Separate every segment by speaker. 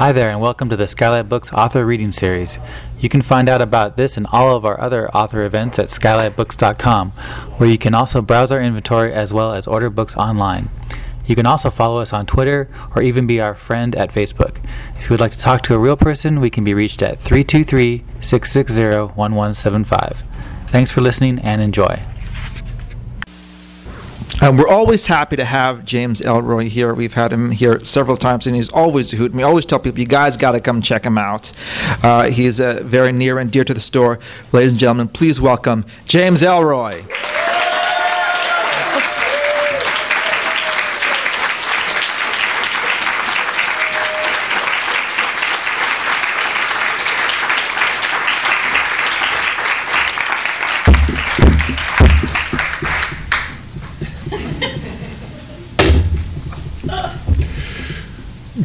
Speaker 1: Hi there, and welcome to the Skylight Books Author Reading Series. You can find out about this and all of our other author events at skylightbooks.com, where you can also browse our inventory as well as order books online. You can also follow us on Twitter or even be our friend at Facebook. If you would like to talk to a real person, we can be reached at 323 660 1175. Thanks for listening and enjoy.
Speaker 2: Um, we're always happy to have James Ellroy here. We've had him here several times, and he's always a hoot. And we always tell people, you guys got to come check him out. Uh, he's uh, very near and dear to the store. Ladies and gentlemen, please welcome James Ellroy.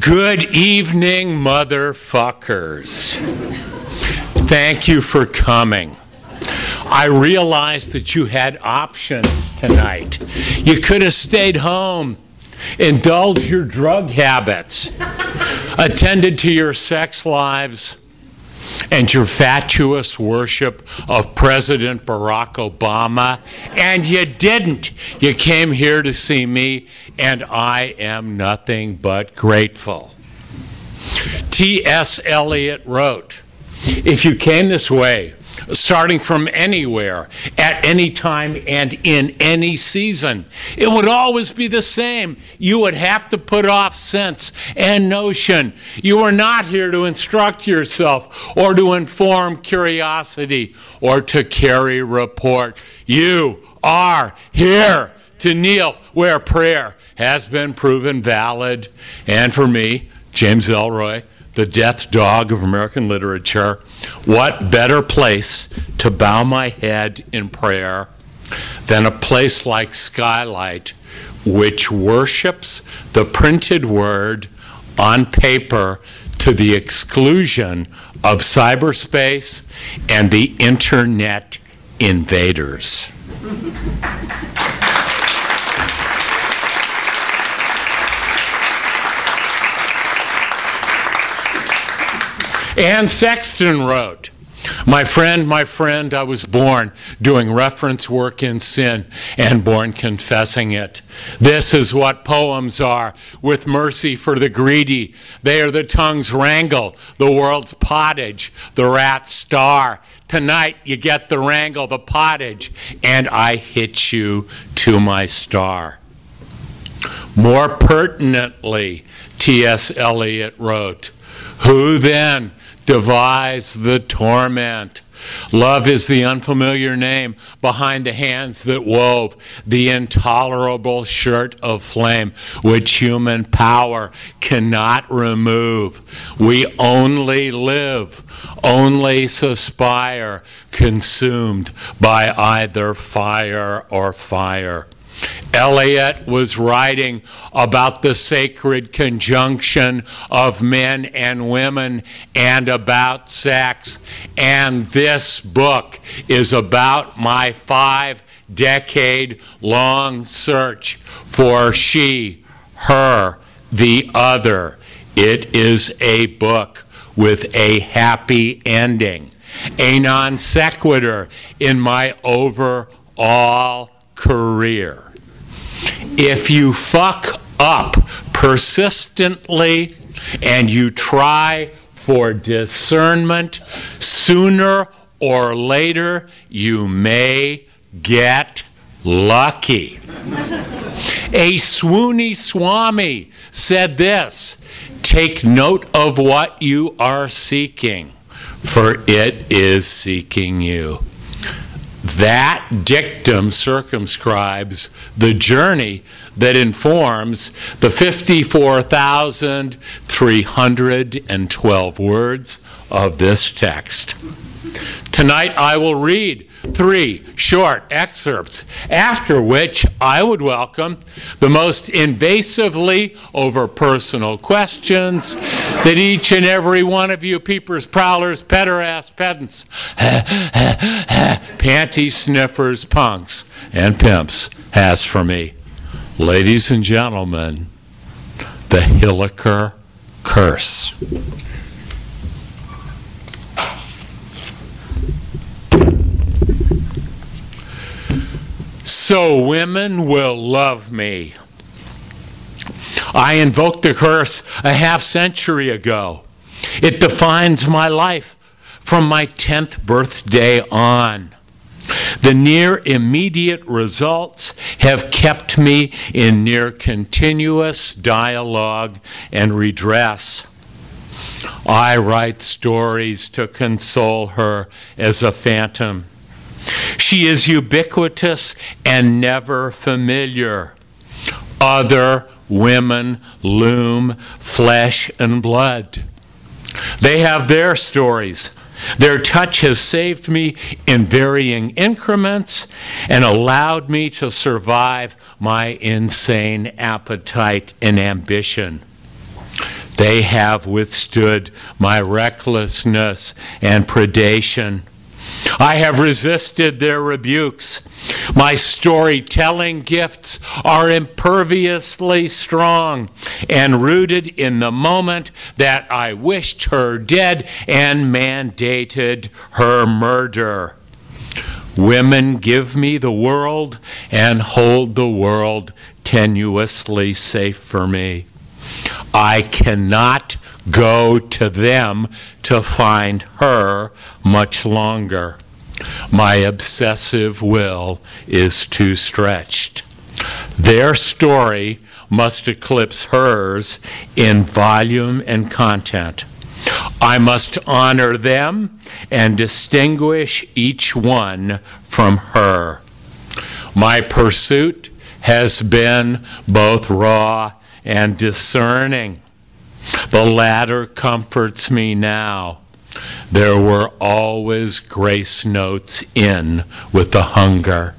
Speaker 3: Good evening, motherfuckers. Thank you for coming. I realized that you had options tonight. You could have stayed home, indulged your drug habits, attended to your sex lives, and your fatuous worship of President Barack Obama, and you didn't. You came here to see me, and I am nothing but grateful. T.S. Eliot wrote If you came this way, starting from anywhere, at any time, and in any season. It would always be the same. You would have to put off sense and notion. You are not here to instruct yourself or to inform curiosity or to carry report. You are here to kneel where prayer has been proven valid. And for me, James Ellroy, the death dog of American literature, what better place to bow my head in prayer than a place like Skylight, which worships the printed word on paper to the exclusion of cyberspace and the internet invaders? Anne Sexton wrote, my friend, my friend, I was born doing reference work in sin and born confessing it. This is what poems are with mercy for the greedy. They are the tongue's wrangle, the world's pottage, the rat's star. Tonight you get the wrangle, the pottage, and I hit you to my star. More pertinently, T.S. Eliot wrote, Who then devise the torment. Love is the unfamiliar name behind the hands that wove the intolerable shirt of flame, which human power cannot remove. We only live, only suspire, consumed by either fire or fire. Eliot was writing about the sacred conjunction of men and women and about sex. And this book is about my five decade long search for she, her, the other. It is a book with a happy ending, a non sequitur in my overall career if you fuck up persistently and you try for discernment, sooner or later you may get lucky. A swoony Swami said this Take note of what you are seeking, for it is seeking you. That dictum circumscribes the journey that informs the 54,312 words of this text. Tonight I will read three short excerpts, after which I would welcome the most invasively over personal questions that each and every one of you peepers, prowlers, pederass, pedants, panty sniffers, punks, and pimps has for me. Ladies and gentlemen, the Hilliker curse. So women will love me. I invoked the curse a half century ago. It defines my life from my 10th birthday on. The near immediate results have kept me in near continuous dialogue and redress. I write stories to console her as a phantom. She is ubiquitous and never familiar. Other women loom flesh and blood. They have their stories. Their touch has saved me in varying increments and allowed me to survive my insane appetite and ambition. They have withstood my recklessness and predation. I have resisted their rebukes. My storytelling gifts are imperviously strong and rooted in the moment that I wished her dead and mandated her murder. Women give me the world and hold the world tenuously safe for me. I cannot go to them to find her much longer. My obsessive will is too stretched. Their story must eclipse hers in volume and content. I must honor them and distinguish each one from her. My pursuit has been both raw and discerning. The latter comforts me now. There were always grace notes in with the hunger.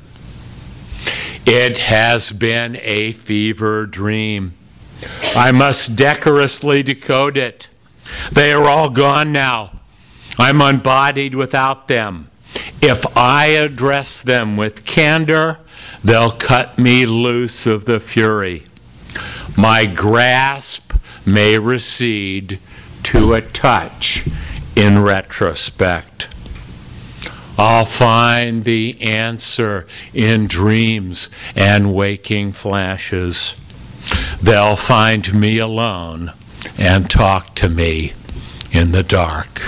Speaker 3: It has been a fever dream. I must decorously decode it. They are all gone now. I'm unbodied without them. If I address them with candor, they'll cut me loose of the fury. My grasp may recede to a touch in retrospect. I'll find the answer in dreams and waking flashes. They'll find me alone and talk to me in the dark.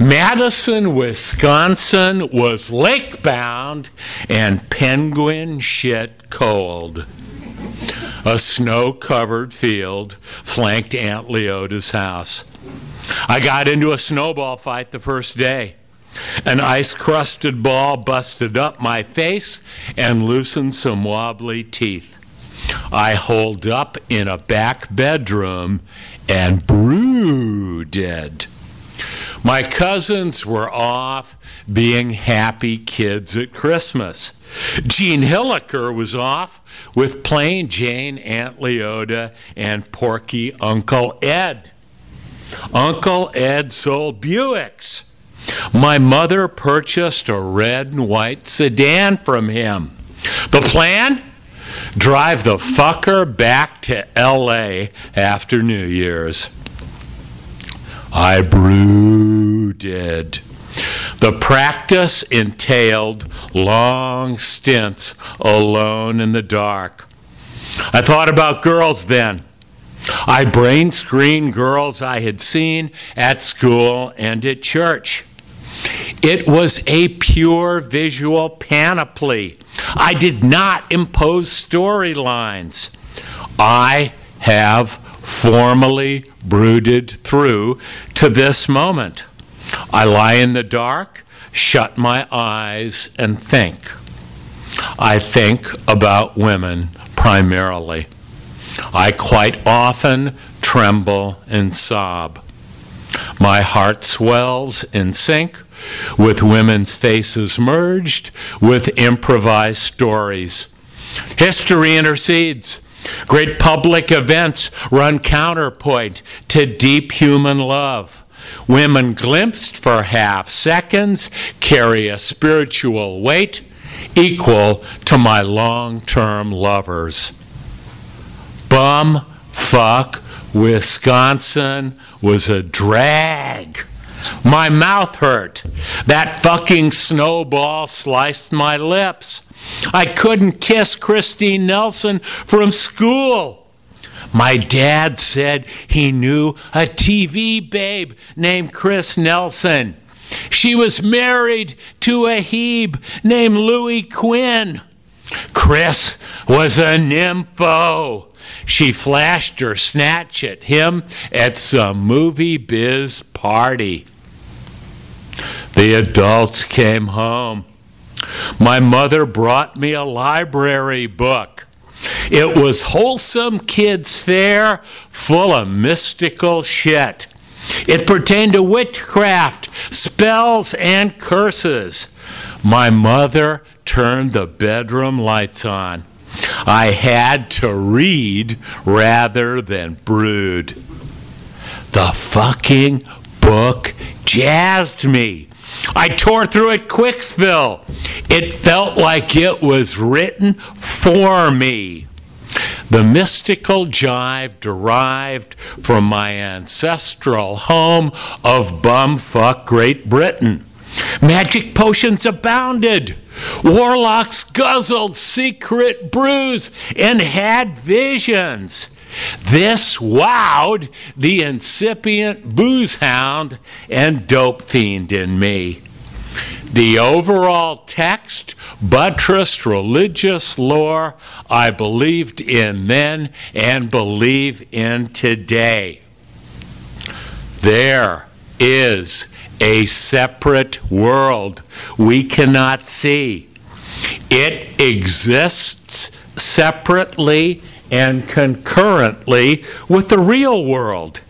Speaker 3: Madison, Wisconsin was lake bound and penguin shit cold. A snow covered field flanked Aunt Leota's house. I got into a snowball fight the first day. An ice crusted ball busted up my face and loosened some wobbly teeth. I holed up in a back bedroom and brooded. My cousins were off being happy kids at Christmas. Jean Hilliker was off with plain Jane, Aunt Leota, and Porky Uncle Ed. Uncle Ed sold Buicks. My mother purchased a red and white sedan from him. The plan? Drive the fucker back to LA after New Year's. I brooded. The practice entailed long stints alone in the dark. I thought about girls then. I brain screened girls I had seen at school and at church. It was a pure visual panoply. I did not impose storylines. I have formally brooded through to this moment. I lie in the dark, shut my eyes, and think. I think about women primarily. I quite often tremble and sob. My heart swells in sync with women's faces merged with improvised stories. History intercedes. Great public events run counterpoint to deep human love. Women glimpsed for half seconds carry a spiritual weight equal to my long term lovers. Bum fuck Wisconsin was a drag. My mouth hurt. That fucking snowball sliced my lips. I couldn't kiss Christine Nelson from school. My dad said he knew a TV babe named Chris Nelson. She was married to a Hebe named Louis Quinn. Chris was a nympho. She flashed her snatch at him at some movie biz party. The adults came home. My mother brought me a library book. It was wholesome kids' fare full of mystical shit. It pertained to witchcraft, spells, and curses. My mother turned the bedroom lights on. I had to read rather than brood. The fucking book jazzed me. I tore through it Quicksville. It felt like it was written for me. The mystical jive derived from my ancestral home of bumfuck Great Britain. Magic potions abounded. Warlocks guzzled secret brews and had visions. This wowed the incipient booze hound and dope fiend in me. The overall text buttressed religious lore I believed in then and believe in today. There is a separate world we cannot see. It exists separately and concurrently with the real world.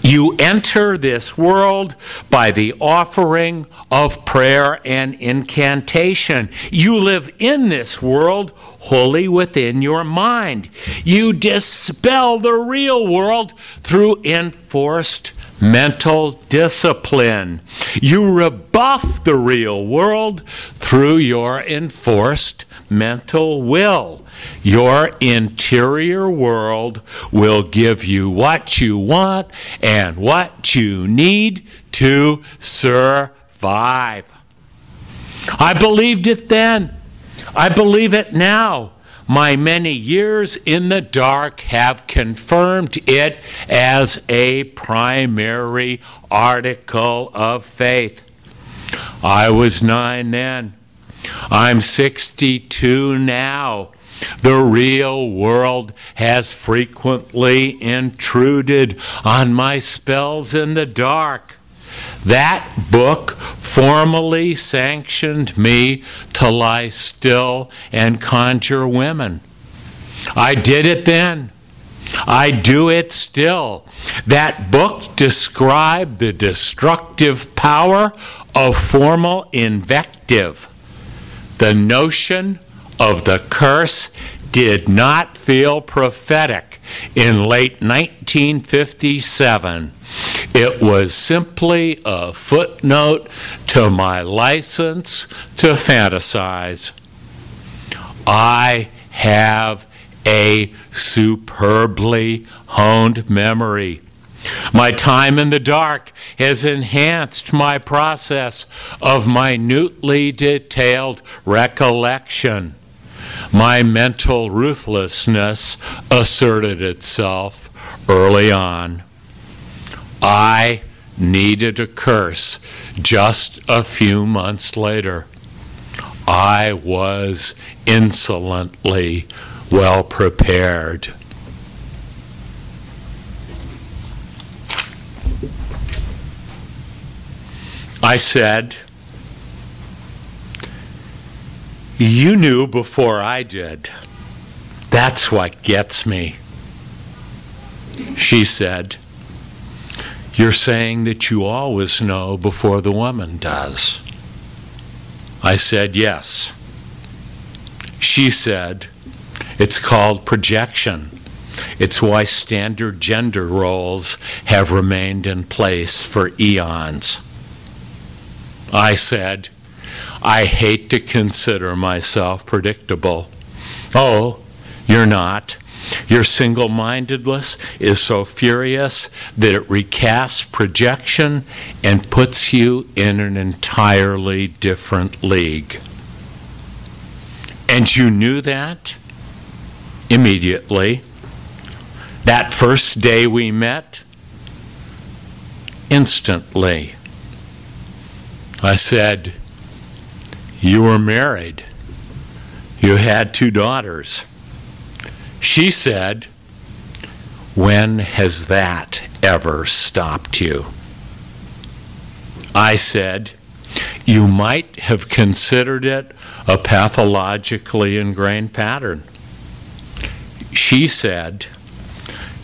Speaker 3: You enter this world by the offering of prayer and incantation. You live in this world wholly within your mind. You dispel the real world through enforced mental discipline. You rebuff the real world through your enforced mental will. Your interior world will give you what you want and what you need to survive. I believed it then. I believe it now. My many years in the dark have confirmed it as a primary article of faith. I was nine then. I'm 62 now. The real world has frequently intruded on my spells in the dark. That book formally sanctioned me to lie still and conjure women. I did it then. I do it still. That book described the destructive power of formal invective. The notion of the curse did not feel prophetic in late 1957. It was simply a footnote to my license to fantasize. I have a superbly honed memory. My time in the dark has enhanced my process of minutely detailed recollection. My mental ruthlessness asserted itself early on. I needed a curse just a few months later. I was insolently well prepared. I said, You knew before I did. That's what gets me. She said, You're saying that you always know before the woman does. I said, Yes. She said, It's called projection. It's why standard gender roles have remained in place for eons. I said, I hate to consider myself predictable. Oh, you're not. Your single mindedness is so furious that it recasts projection and puts you in an entirely different league. And you knew that immediately. That first day we met, instantly, I said, You were married. You had two daughters. She said, When has that ever stopped you? I said, You might have considered it a pathologically ingrained pattern. She said,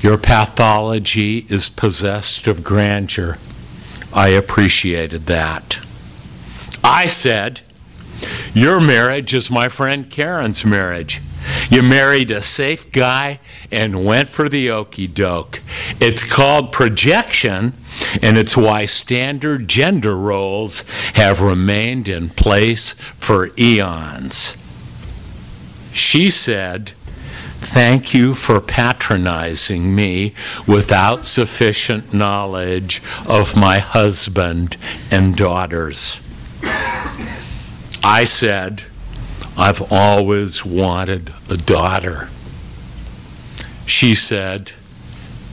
Speaker 3: Your pathology is possessed of grandeur. I appreciated that. I said, Your marriage is my friend Karen's marriage. You married a safe guy and went for the okey doke. It's called projection, and it's why standard gender roles have remained in place for eons. She said, Thank you for patronizing me without sufficient knowledge of my husband and daughters. I said, I've always wanted a daughter. She said,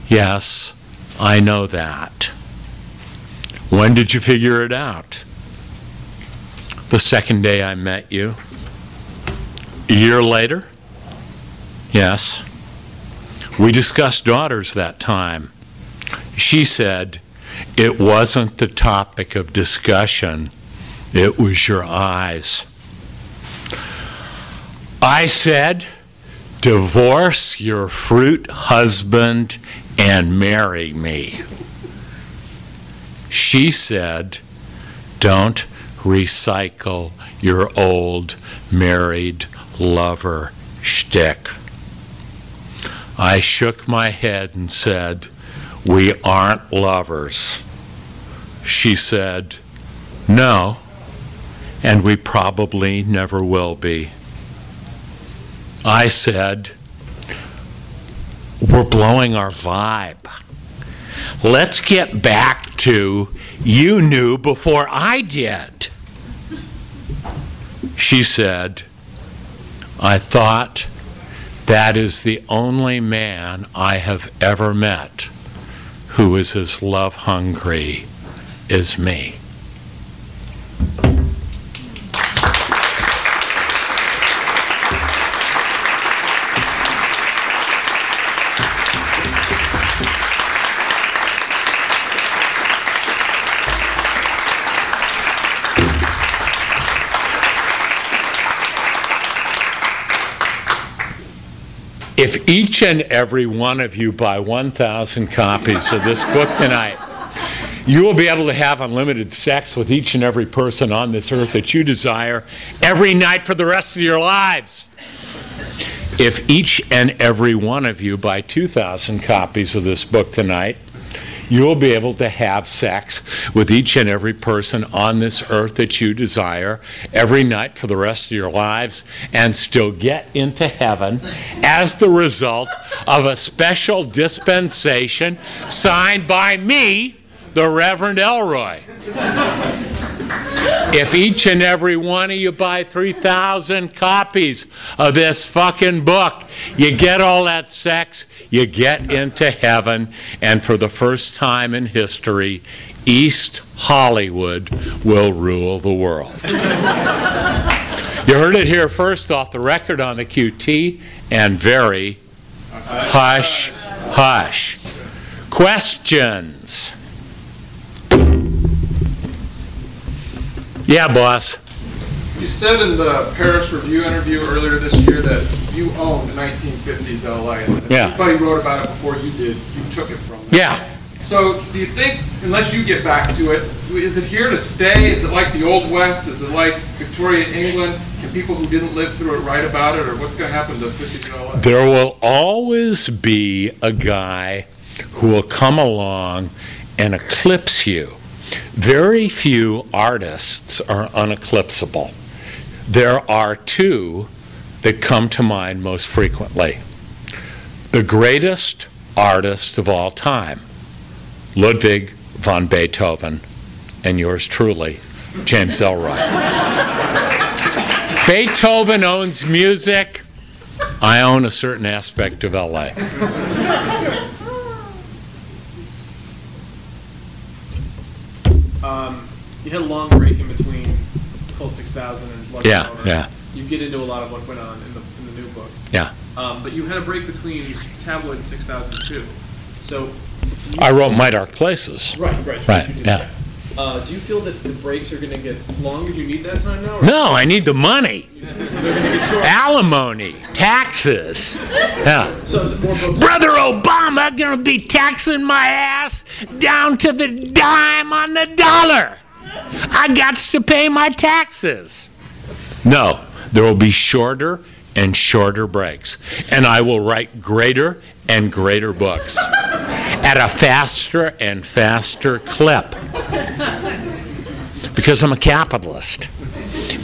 Speaker 3: Yes, I know that. When did you figure it out? The second day I met you. A year later? Yes. We discussed daughters that time. She said, It wasn't the topic of discussion, it was your eyes. I said, divorce your fruit husband and marry me. She said, don't recycle your old married lover shtick. I shook my head and said, We aren't lovers. She said, No, and we probably never will be. I said, We're blowing our vibe. Let's get back to you knew before I did. She said, I thought that is the only man I have ever met who is as love hungry as me. Each and every one of you buy 1,000 copies of this book tonight, you will be able to have unlimited sex with each and every person on this earth that you desire every night for the rest of your lives. If each and every one of you buy 2,000 copies of this book tonight, you'll be able to have sex with each and every person on this earth that you desire every night for the rest of your lives and still get into heaven as the result of a special dispensation signed by me, the Reverend Ellroy. If each and every one of you buy 3,000 copies of this fucking book, you get all that sex, you get into heaven, and for the first time in history, East Hollywood will rule the world. you heard it here first off the record on the QT, and very hush, hush. Questions? Yeah, boss.
Speaker 4: You said in the Paris Review interview earlier this year that you owned 1950s LA. And
Speaker 3: Yeah.
Speaker 4: Everybody wrote about it before you did. You took it from them.
Speaker 3: Yeah.
Speaker 4: So do you think, unless you get back to it, is it here to stay? Is it like the Old West? Is it like Victoria, England? Can people who didn't live through it write about it, or what's going to happen to 50s LA?
Speaker 3: There will always be a guy who will come along and eclipse you. Very few artists are uneclipsable. there are two that come to mind most frequently. The greatest artist of all time, Ludwig von Beethoven, and yours truly, James Ellroy. Beethoven owns music. I own a certain aspect of LA.
Speaker 5: Um, you had a long break in between Cold 6000 and Blood
Speaker 3: Yeah,
Speaker 5: Over.
Speaker 3: yeah.
Speaker 5: You get into a lot of what went on in the, in the new book.
Speaker 3: Yeah.
Speaker 5: Um, but you had a break between Tabloid and 6002. So. do you-
Speaker 3: I wrote My Dark Places.
Speaker 5: Right, right.
Speaker 3: Right,
Speaker 5: you did,
Speaker 3: yeah.
Speaker 5: Uh, do you feel that the breaks are going to get longer? Do you need that time now? or-
Speaker 3: No, I need the money.
Speaker 5: So they're going to get shorter.
Speaker 3: Alimony, taxes. Yeah.
Speaker 5: So is it more books?
Speaker 3: Brother Obama gonna be taxing my ass down to the dime on the dollar. I got to pay my taxes. No, there will be shorter and shorter breaks, and I will write greater and greater books at a faster and faster clip because I'm a capitalist.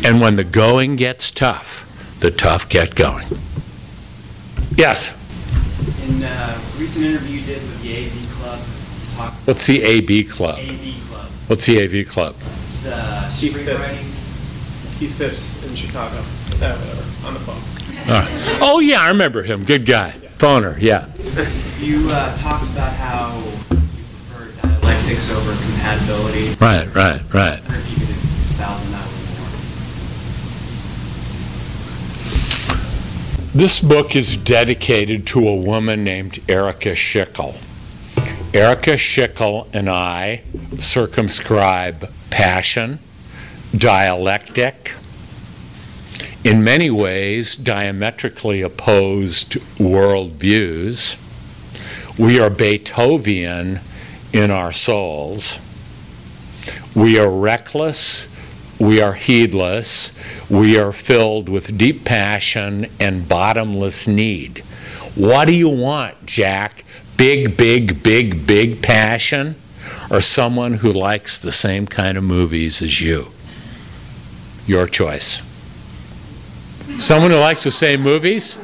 Speaker 3: And when the going gets tough, the tough get going. Yes.
Speaker 6: In a recent interview you did with the AB Club, you talked
Speaker 3: What's the AB Club?
Speaker 6: AV Club,
Speaker 3: What's the AV Club?
Speaker 6: It's, uh,
Speaker 5: Keith
Speaker 6: screenwriting.
Speaker 5: Keith Phipps in Chicago. Uh, whatever, on the phone.
Speaker 3: All right. Oh, yeah, I remember him. Good guy. Phoner, yeah.
Speaker 6: You uh, talked about how you prefer dialectics over compatibility.
Speaker 3: Right, right, right.
Speaker 6: I wonder if you could expound on that a more.
Speaker 3: This book is dedicated to a woman named Erica Schickel. Erica Schickel and I circumscribe passion, dialectic, in many ways diametrically opposed worldviews. We are Beethoven in our souls. We are reckless. We are heedless. We are filled with deep passion and bottomless need. What do you want, Jack? Big, big, big, big passion? Or someone who likes the same kind of movies as you? Your choice. Someone who likes the same movies?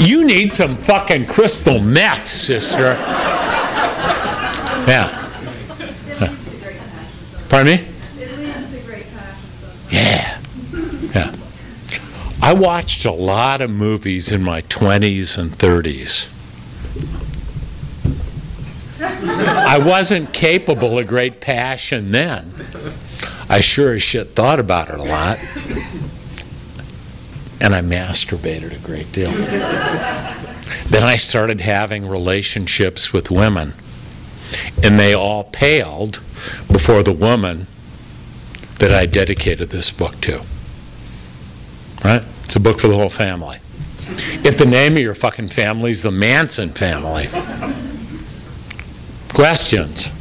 Speaker 3: You need some fucking crystal meth, sister. Yeah. Pardon me?
Speaker 7: It leads to great passion.
Speaker 3: Yeah. Yeah. I watched a lot of movies in my 20s and 30s. I wasn't capable of great passion then. I sure as shit thought about it a lot. And I masturbated a great deal. Then I started having relationships with women. And they all paled before the woman that I dedicated this book to. Right? It's a book for the whole family. If the name of your fucking family is the Manson family. Questions?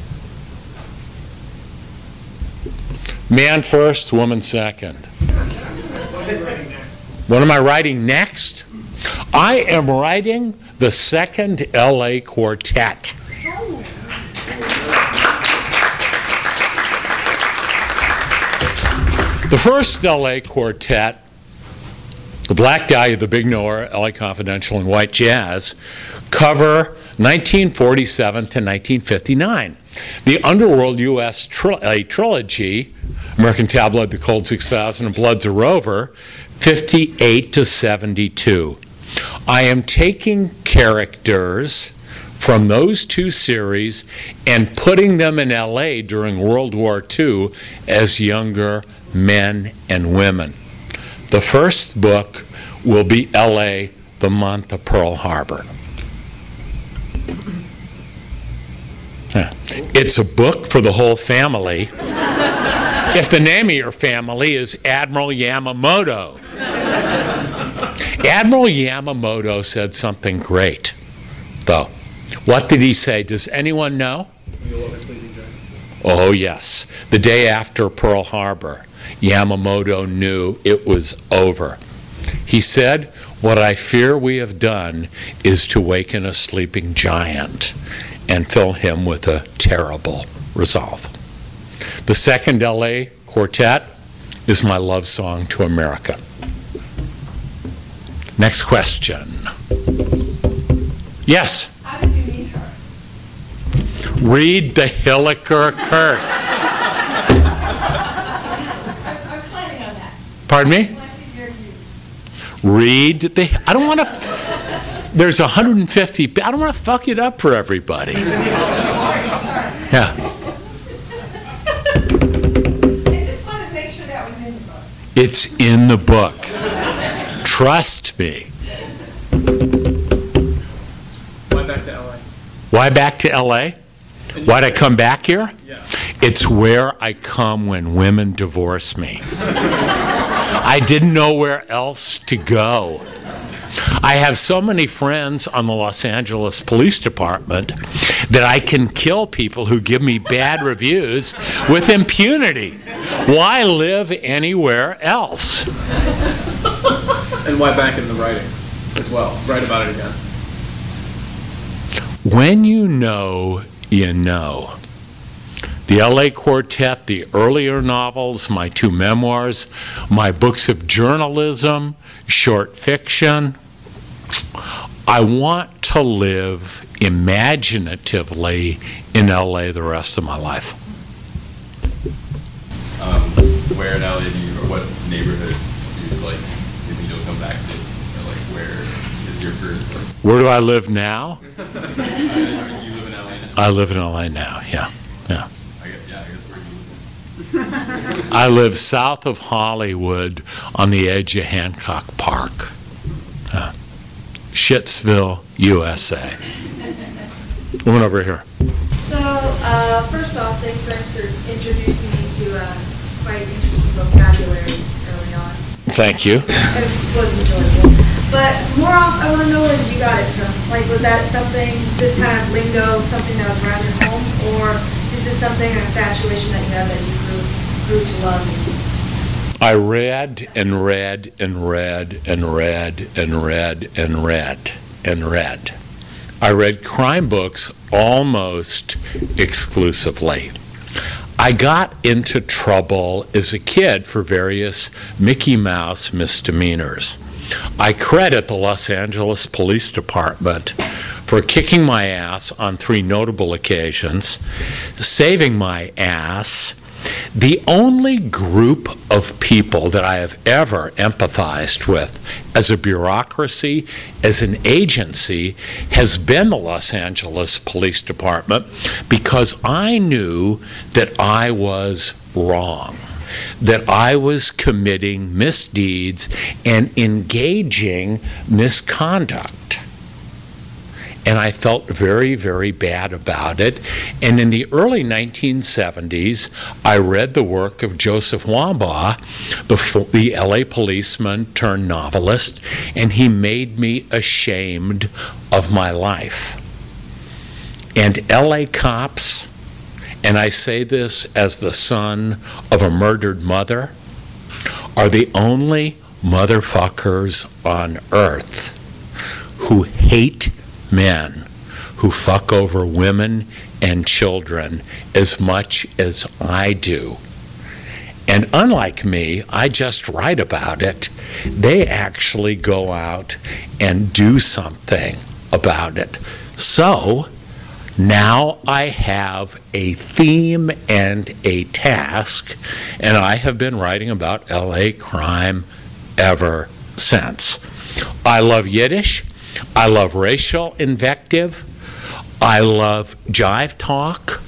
Speaker 3: Man first, woman second. What am I writing next? I am writing the second LA Quartet. The first LA Quartet, the Black Dahlia, the Big Nowhere, LA Confidential, and White Jazz, cover 1947 to 1959. The Underworld U.S. Tri- a trilogy, American Tabloid, The Cold 6000, and Bloods a Rover, 58 to 72. I am taking characters from those two series and putting them in LA during World War II as younger men and women. The first book will be LA, the month of Pearl Harbor. It's a book for the whole family. if the name of your family is Admiral Yamamoto. Admiral Yamamoto said something great, though. What did he say? Does anyone know? Oh, yes. The day after Pearl Harbor, Yamamoto knew it was over. He said, What I fear we have done is to waken a sleeping giant and fill him with a terrible resolve. The second LA quartet is my love song to America. Next question. Yes,
Speaker 7: How did you meet her?
Speaker 3: read the Hilliker curse.
Speaker 7: I'm, I'm planning on that.
Speaker 3: Pardon me?
Speaker 7: When I see your you.
Speaker 3: Read the. I don't want to. There's 150. I don't want to fuck it up for everybody. Yeah.
Speaker 7: I just wanted to make sure that was in the book.
Speaker 3: It's in the book. Trust me.
Speaker 5: Why back to LA?
Speaker 3: Why back to LA? Why'd I come back here?
Speaker 5: Yeah.
Speaker 3: It's where I come when women divorce me. I didn't know where else to go. I have so many friends on the Los Angeles Police Department that I can kill people who give me bad reviews with impunity. Why live anywhere else?
Speaker 5: And why back in the writing as well? Write about it again.
Speaker 3: When you know, you know. The LA Quartet, the earlier novels, my two memoirs, my books of journalism, short fiction. I want to live imaginatively in LA the rest of my life.
Speaker 8: Um, where in LA do you, or what neighborhood do you like, if you don't come back to? Or like, where is your first,
Speaker 3: Where do I live now?
Speaker 8: you live in LA now?
Speaker 3: I live in LA now, yeah. Yeah.
Speaker 8: I guess, yeah, I guess where you live?
Speaker 3: I live south of Hollywood on the edge of Hancock Park. Uh, Shittsville, USA. Woman over here.
Speaker 7: So, uh, first off, thanks for introducing me to uh, quite interesting vocabulary early on.
Speaker 3: Thank you.
Speaker 7: It was enjoyable. But more off, I want to know where you got it from. Like, was that something, this kind of lingo, something that was around your home? Or is this something, an infatuation that you have that you grew, grew to love?
Speaker 3: I read and read and read and read and read and read and read. I read crime books almost exclusively. I got into trouble as a kid for various Mickey Mouse misdemeanors. I credit the Los Angeles Police Department for kicking my ass on three notable occasions, saving my ass, the only group of people that I have ever empathized with as a bureaucracy, as an agency, has been the Los Angeles Police Department because I knew that I was wrong, that I was committing misdeeds and engaging misconduct and I felt very, very bad about it. And in the early 1970s, I read the work of Joseph Wambaugh, the, the LA policeman turned novelist, and he made me ashamed of my life. And LA cops, and I say this as the son of a murdered mother, are the only motherfuckers on earth who hate men who fuck over women and children as much as I do. And unlike me, I just write about it. They actually go out and do something about it. So now I have a theme and a task, and I have been writing about LA crime ever since. I love Yiddish. I love racial invective. I love jive talk.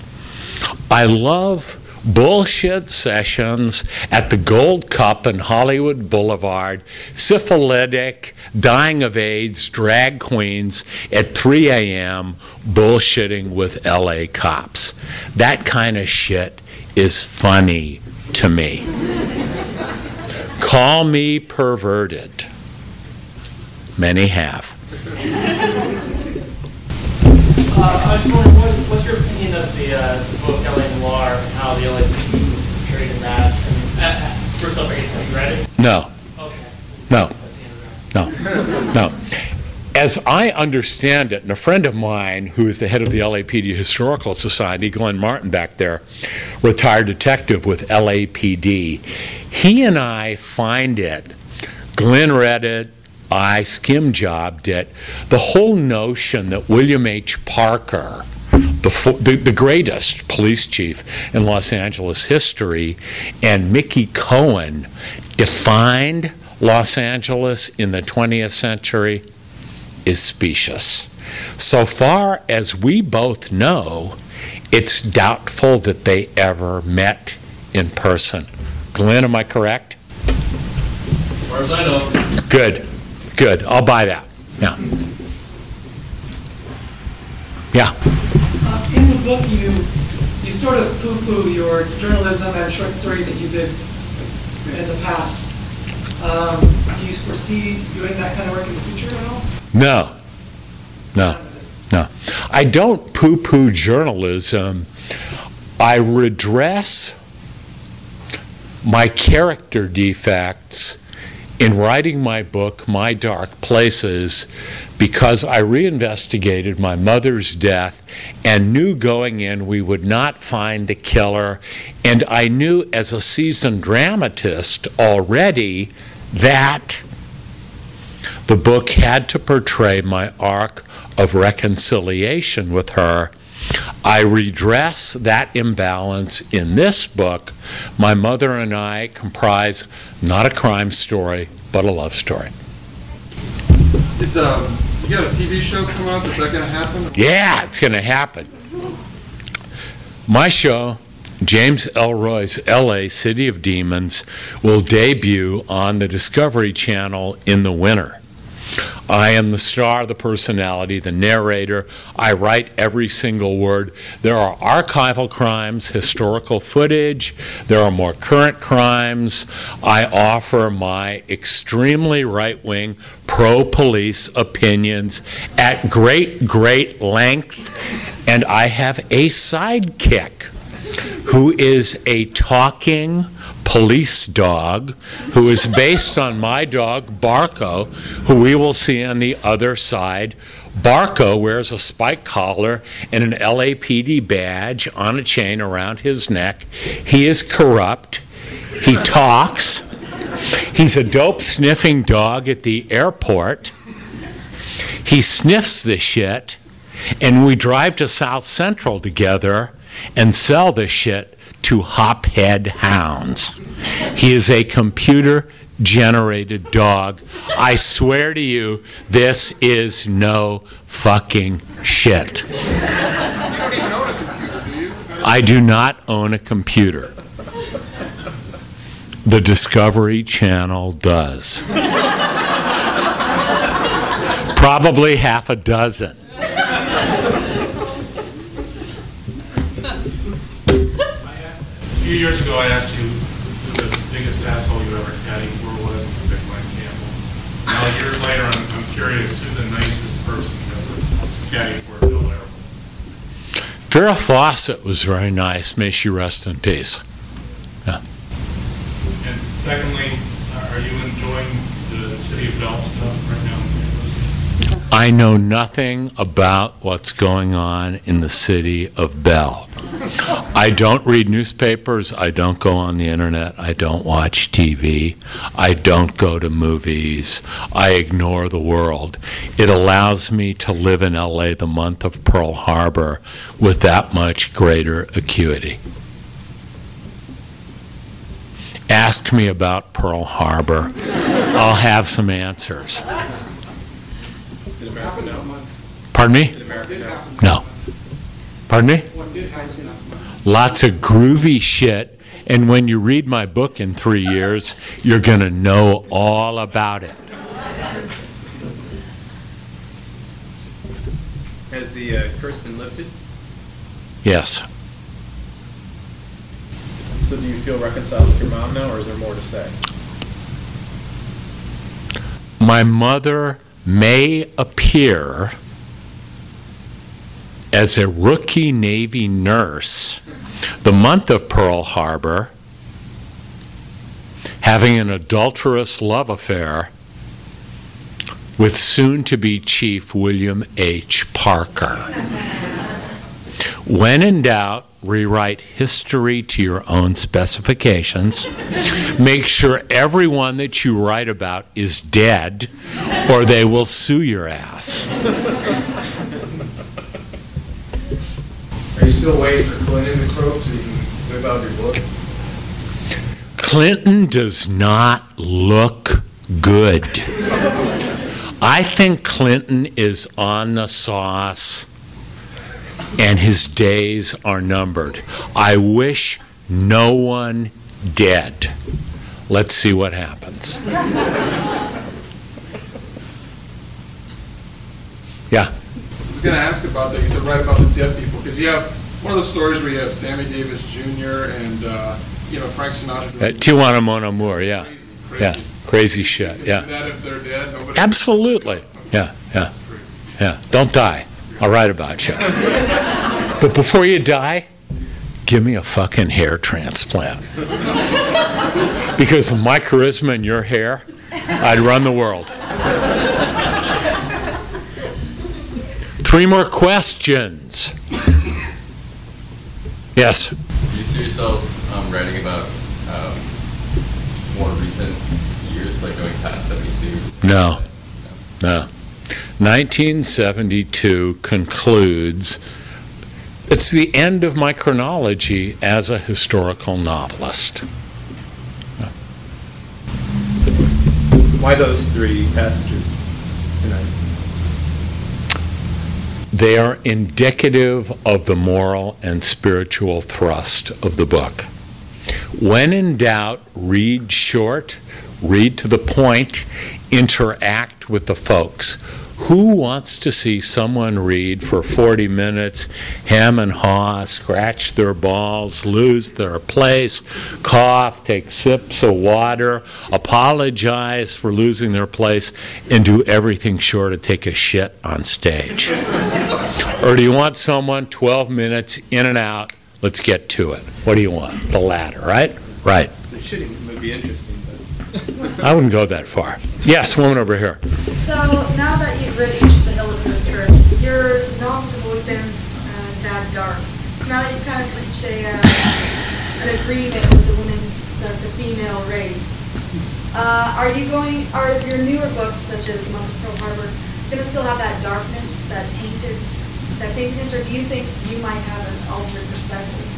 Speaker 3: I love bullshit sessions at the Gold Cup in Hollywood Boulevard, syphilitic, dying of AIDS, drag queens at 3 a.m., bullshitting with LA cops. That kind of shit is funny to me. Call me perverted. Many have.
Speaker 9: Uh, I was wondering, what, what's your opinion of the, uh, the book LA Noir and how the LA was portrayed in that? And, uh, first off, I guess, have you read it?
Speaker 3: No,
Speaker 9: Okay.
Speaker 3: no.
Speaker 9: That's the end of that.
Speaker 3: No, no. as I understand it, and a friend of mine who is the head of the LAPD Historical Society, Glynn Martin back there, retired detective with LAPD, he and I find it, Glynn read it, I skim jobbed it, the whole notion that William H. Parker, the, the, the greatest police chief in Los Angeles history, and Mickey Cohen defined Los Angeles in the 20th century is specious. So far as we both know, it's doubtful that they ever met in person. Glynn, am I correct?
Speaker 9: As far as I know.
Speaker 3: Good, good. I'll buy that. Yeah. Yeah.
Speaker 10: Uh, In the book, you, you sort of poo-poo your journalism and short stories that you did in the past. Um, Do you foresee doing that kind of work in the future at all?
Speaker 3: No. No. No. I don't poo poo journalism. I redress my character defects in writing my book, My Dark Places, because I reinvestigated my mother's death and knew going in we would not find the killer. And I knew as a seasoned dramatist already that the book had to portray my arc of reconciliation with her. I redress that imbalance in this book. My mother and I comprise not a crime story, but a love story.
Speaker 4: It's, um, you got a TV show coming up, is that gonna happen?
Speaker 3: Yeah, it's going to happen. My show, James Ellroy's LA City of Demons, will debut on the Discovery Channel in the winter. I am the star, the personality, the narrator. I write every single word. There are archival crimes, historical footage. There are more current crimes. I offer my extremely right wing, pro police opinions at great, great length. And I have a sidekick who is a talking police dog who is based on my dog Barco, who we will see on the other side. Barco wears a spike collar and an LAPD badge on a chain around his neck. He is corrupt. He talks. He's a dope sniffing dog at the airport. He sniffs the shit, and we drive to South Central together and sell this shit to hophead hounds. He is a computer generated dog. I swear to you, this is no fucking shit. I do not own a computer. The Discovery Channel does. Probably half a dozen.
Speaker 11: Few years ago, I asked you who the biggest asshole you ever caddied for was, and you said Glen Campbell. Now, years later, I'm, I'm curious who the nicest person you ever caddied for Bel-Air was.
Speaker 3: Farrah Fawcett was very nice. May she rest in peace. Yeah.
Speaker 11: And secondly, uh, are you enjoying the City of Bell stuff right now?
Speaker 3: I know nothing about what's going on in the city of Bell. I don't read newspapers. I don't go on the internet. I don't watch TV. I don't go to movies. I ignore the world. It allows me to live in LA the month of Pearl Harbor with that much greater acuity. Ask me about Pearl Harbor. I'll have some answers.
Speaker 11: Did America know?
Speaker 3: Pardon me?
Speaker 11: Did America know?
Speaker 3: No. Pardon me?
Speaker 10: What did happen?
Speaker 3: Lots of groovy shit. And when you read my book in three years, you're going to know all about it.
Speaker 6: Has the uh, curse been lifted?
Speaker 3: Yes.
Speaker 5: So do you feel reconciled with your mom now, or is there more to say?
Speaker 3: My mother may appear as a rookie Navy nurse the month of Pearl Harbor having an adulterous love affair with soon to be Chief William H. Parker. When in doubt, rewrite history to your own specifications. Make sure everyone that you write about is dead, or they will sue your ass.
Speaker 12: Are you still waiting for Clinton to croak so you can whip out your book?
Speaker 3: Clinton does not look good. I think Clinton is on the sauce and his days are numbered. I wish no one dead. Let's see what happens. Yeah.
Speaker 4: I was going to ask about that. You said right about the dead people, because you have one of the stories where you have Sammy Davis Jr. and, uh, you know, Frank Sinatra.
Speaker 3: Uh, Tijuana Mon Amour, yeah.
Speaker 4: Crazy.
Speaker 3: Yeah. Crazy shit, yeah.
Speaker 4: that if they're dead? Nobody-
Speaker 3: Absolutely. Yeah, yeah. Yeah. Don't die. I'll write about you. But before you die, give me a fucking hair transplant. Because of my charisma and your hair, I'd run the world. Three more questions. Yes.
Speaker 8: Do you see yourself um, writing about um, more recent years, like going past 72?
Speaker 3: No. No. 1972 concludes, it's the end of my chronology as a historical novelist.
Speaker 12: Why those three passages tonight?
Speaker 3: They are indicative of the moral and spiritual thrust of the book. When in doubt, read short, read to the point, interact with the folks. Who wants to see someone read for 40 minutes, hem and haw, scratch their balls, lose their place, cough, take sips of water, apologize for losing their place, and do everything short of take a shit on stage? Or do you want someone 12 minutes in and out? Let's get to it. What do you want? The latter, right? Right.
Speaker 12: The shitting would be interesting.
Speaker 3: I wouldn't go that far. Yes, woman over here.
Speaker 7: So now that you've Each the Hill of First Earth, your novels have always been uh, tad dark. So now that you've kind of reached a, uh, an agreement with the women, the, the female race, uh, are you going, are your newer books, such as Monk of Pearl Harbor, going to still have that darkness, that tainted, that taintedness, or do you think you might have an altered perspective?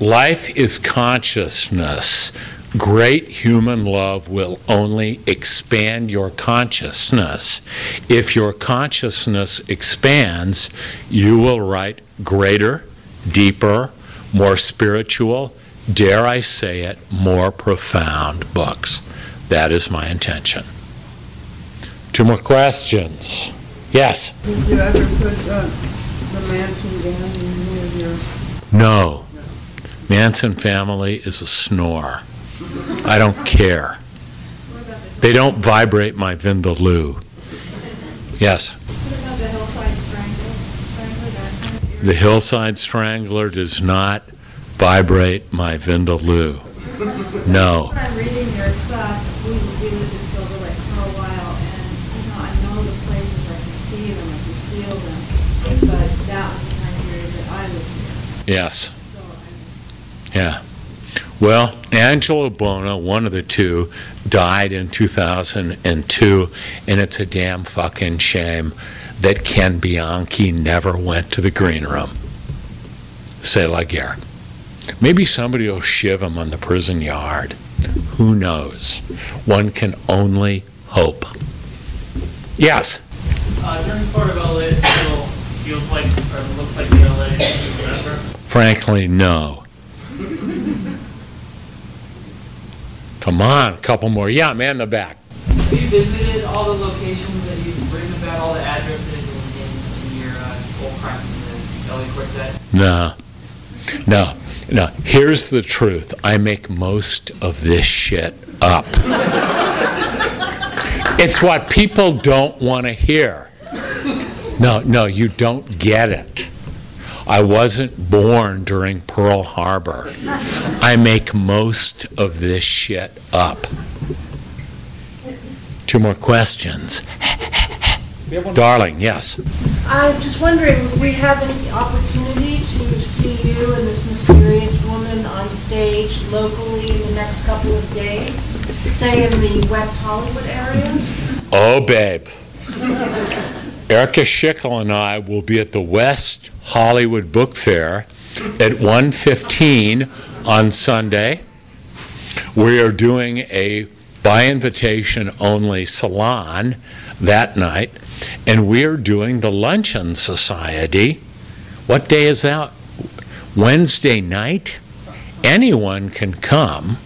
Speaker 3: Life is consciousness. Great human love will only expand your consciousness. If your consciousness expands, you will write greater, deeper, more spiritual, dare I say it, more profound books. That is my intention. Two more questions. Yes?
Speaker 13: Did you ever put uh, the Manson down in any of your
Speaker 3: No. Manson family is a snore. I don't care. They don't vibrate my Vindaloo. Yes.
Speaker 7: The Hillside Strangler? Strangler, that kind of
Speaker 3: The Hillside Strangler does not vibrate my Vindaloo. No.
Speaker 7: I'm reading your stuff, we, we lived in Silver Lake for a while, and, you know, I know the places, I can see them, I can feel them, but that was the time period that I was here,
Speaker 3: Yes.
Speaker 7: so
Speaker 3: Yeah. Well, Angelo Buono, one of the two, died in 2002, and it's a damn fucking shame that Ken Bianchi never went to the green room. C'est la guerre. Maybe somebody will shiv him on the prison yard. Who knows? One can only hope. Yes.
Speaker 9: Uh, during part of LA still feels like, or looks like the LA remember.
Speaker 3: Frankly, no. Come on, a couple more. Yeah, man in the back.
Speaker 14: Have you visited all the locations that you've written about, all the addresses in, in, in your uh, old the LA Quartet?
Speaker 3: No. No. No. Here's the truth. I make most of this shit up. it's what people don't want to hear. No, no, you don't get it. I wasn't born during Pearl Harbor. I make most of this shit up. Two more questions.
Speaker 2: We have one-
Speaker 3: Darling, yes.
Speaker 15: I'm just wondering, we have any opportunity to see you and this mysterious woman on stage locally in the next couple of days? Say in the West Hollywood area?
Speaker 3: Oh, babe. Erica Schickel and I will be at the West Hollywood Book Fair at 1:15 on Sunday. We are doing a by invitation only salon that night, and we are doing the Luncheon Society. What day is that? Wednesday night? Anyone can come.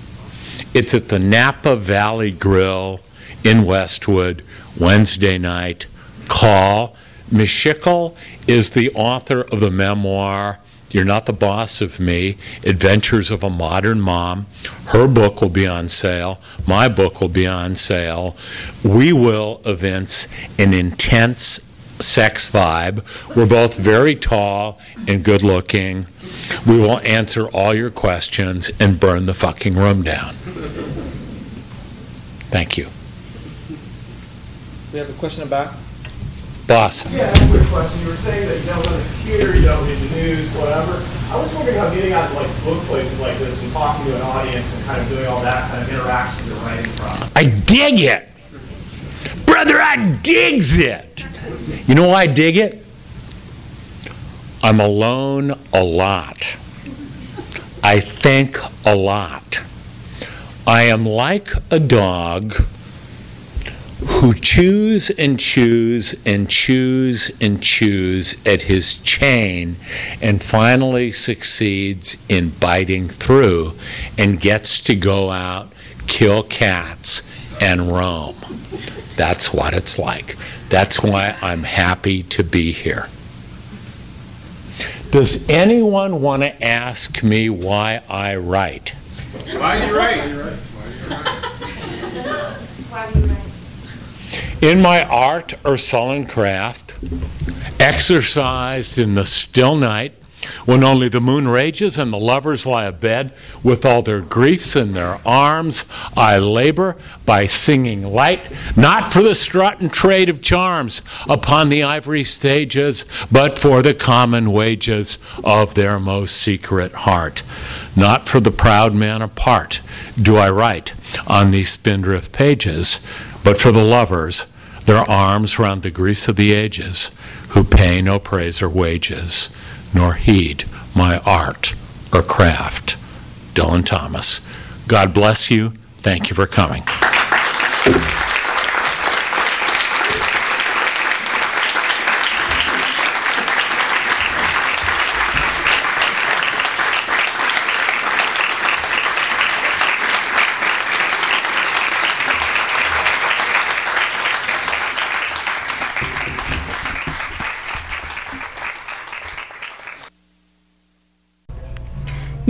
Speaker 3: It's at the Napa Valley Grill in Westwood, Wednesday night. Call. Ms. Is the author of the memoir, You're Not the Boss of Me Adventures of a Modern Mom. Her book will be on sale. My book will be on sale. We will evince an intense sex vibe. We're both very tall and good looking. We will answer all your questions and burn the fucking room down. Thank you.
Speaker 2: We have a question about.
Speaker 3: Boss.
Speaker 16: Yeah, I have a quick question. You were saying that you don't on the computer, you don't read the news, whatever. I was wondering how getting out to like book places like this and talking to an audience and kind of doing all that kind of interacts with your writing process.
Speaker 3: I dig it. Brother, I digs it. You know why I dig it? I'm alone a lot. I think a lot. I am like a dog who chews and chews and chews and chews at his chain and finally succeeds in biting through and gets to go out, kill cats, and roam. That's what it's like. That's why I'm happy to be here. Does anyone want to ask me why I write?
Speaker 4: Why do you right?
Speaker 3: In my art or sullen craft, exercised in the still night, when only the moon rages and the lovers lie abed with all their griefs in their arms, I labor by singing light, not for the strut and trade of charms upon the ivory stages, but for the common wages of their most secret heart. Not for the proud man apart do I write on these spindrift pages, but for the lovers, their arms round the griefs of the ages, who pay no praise or wages, nor heed my art or craft. Dylan Thomas. God bless you. Thank you for coming.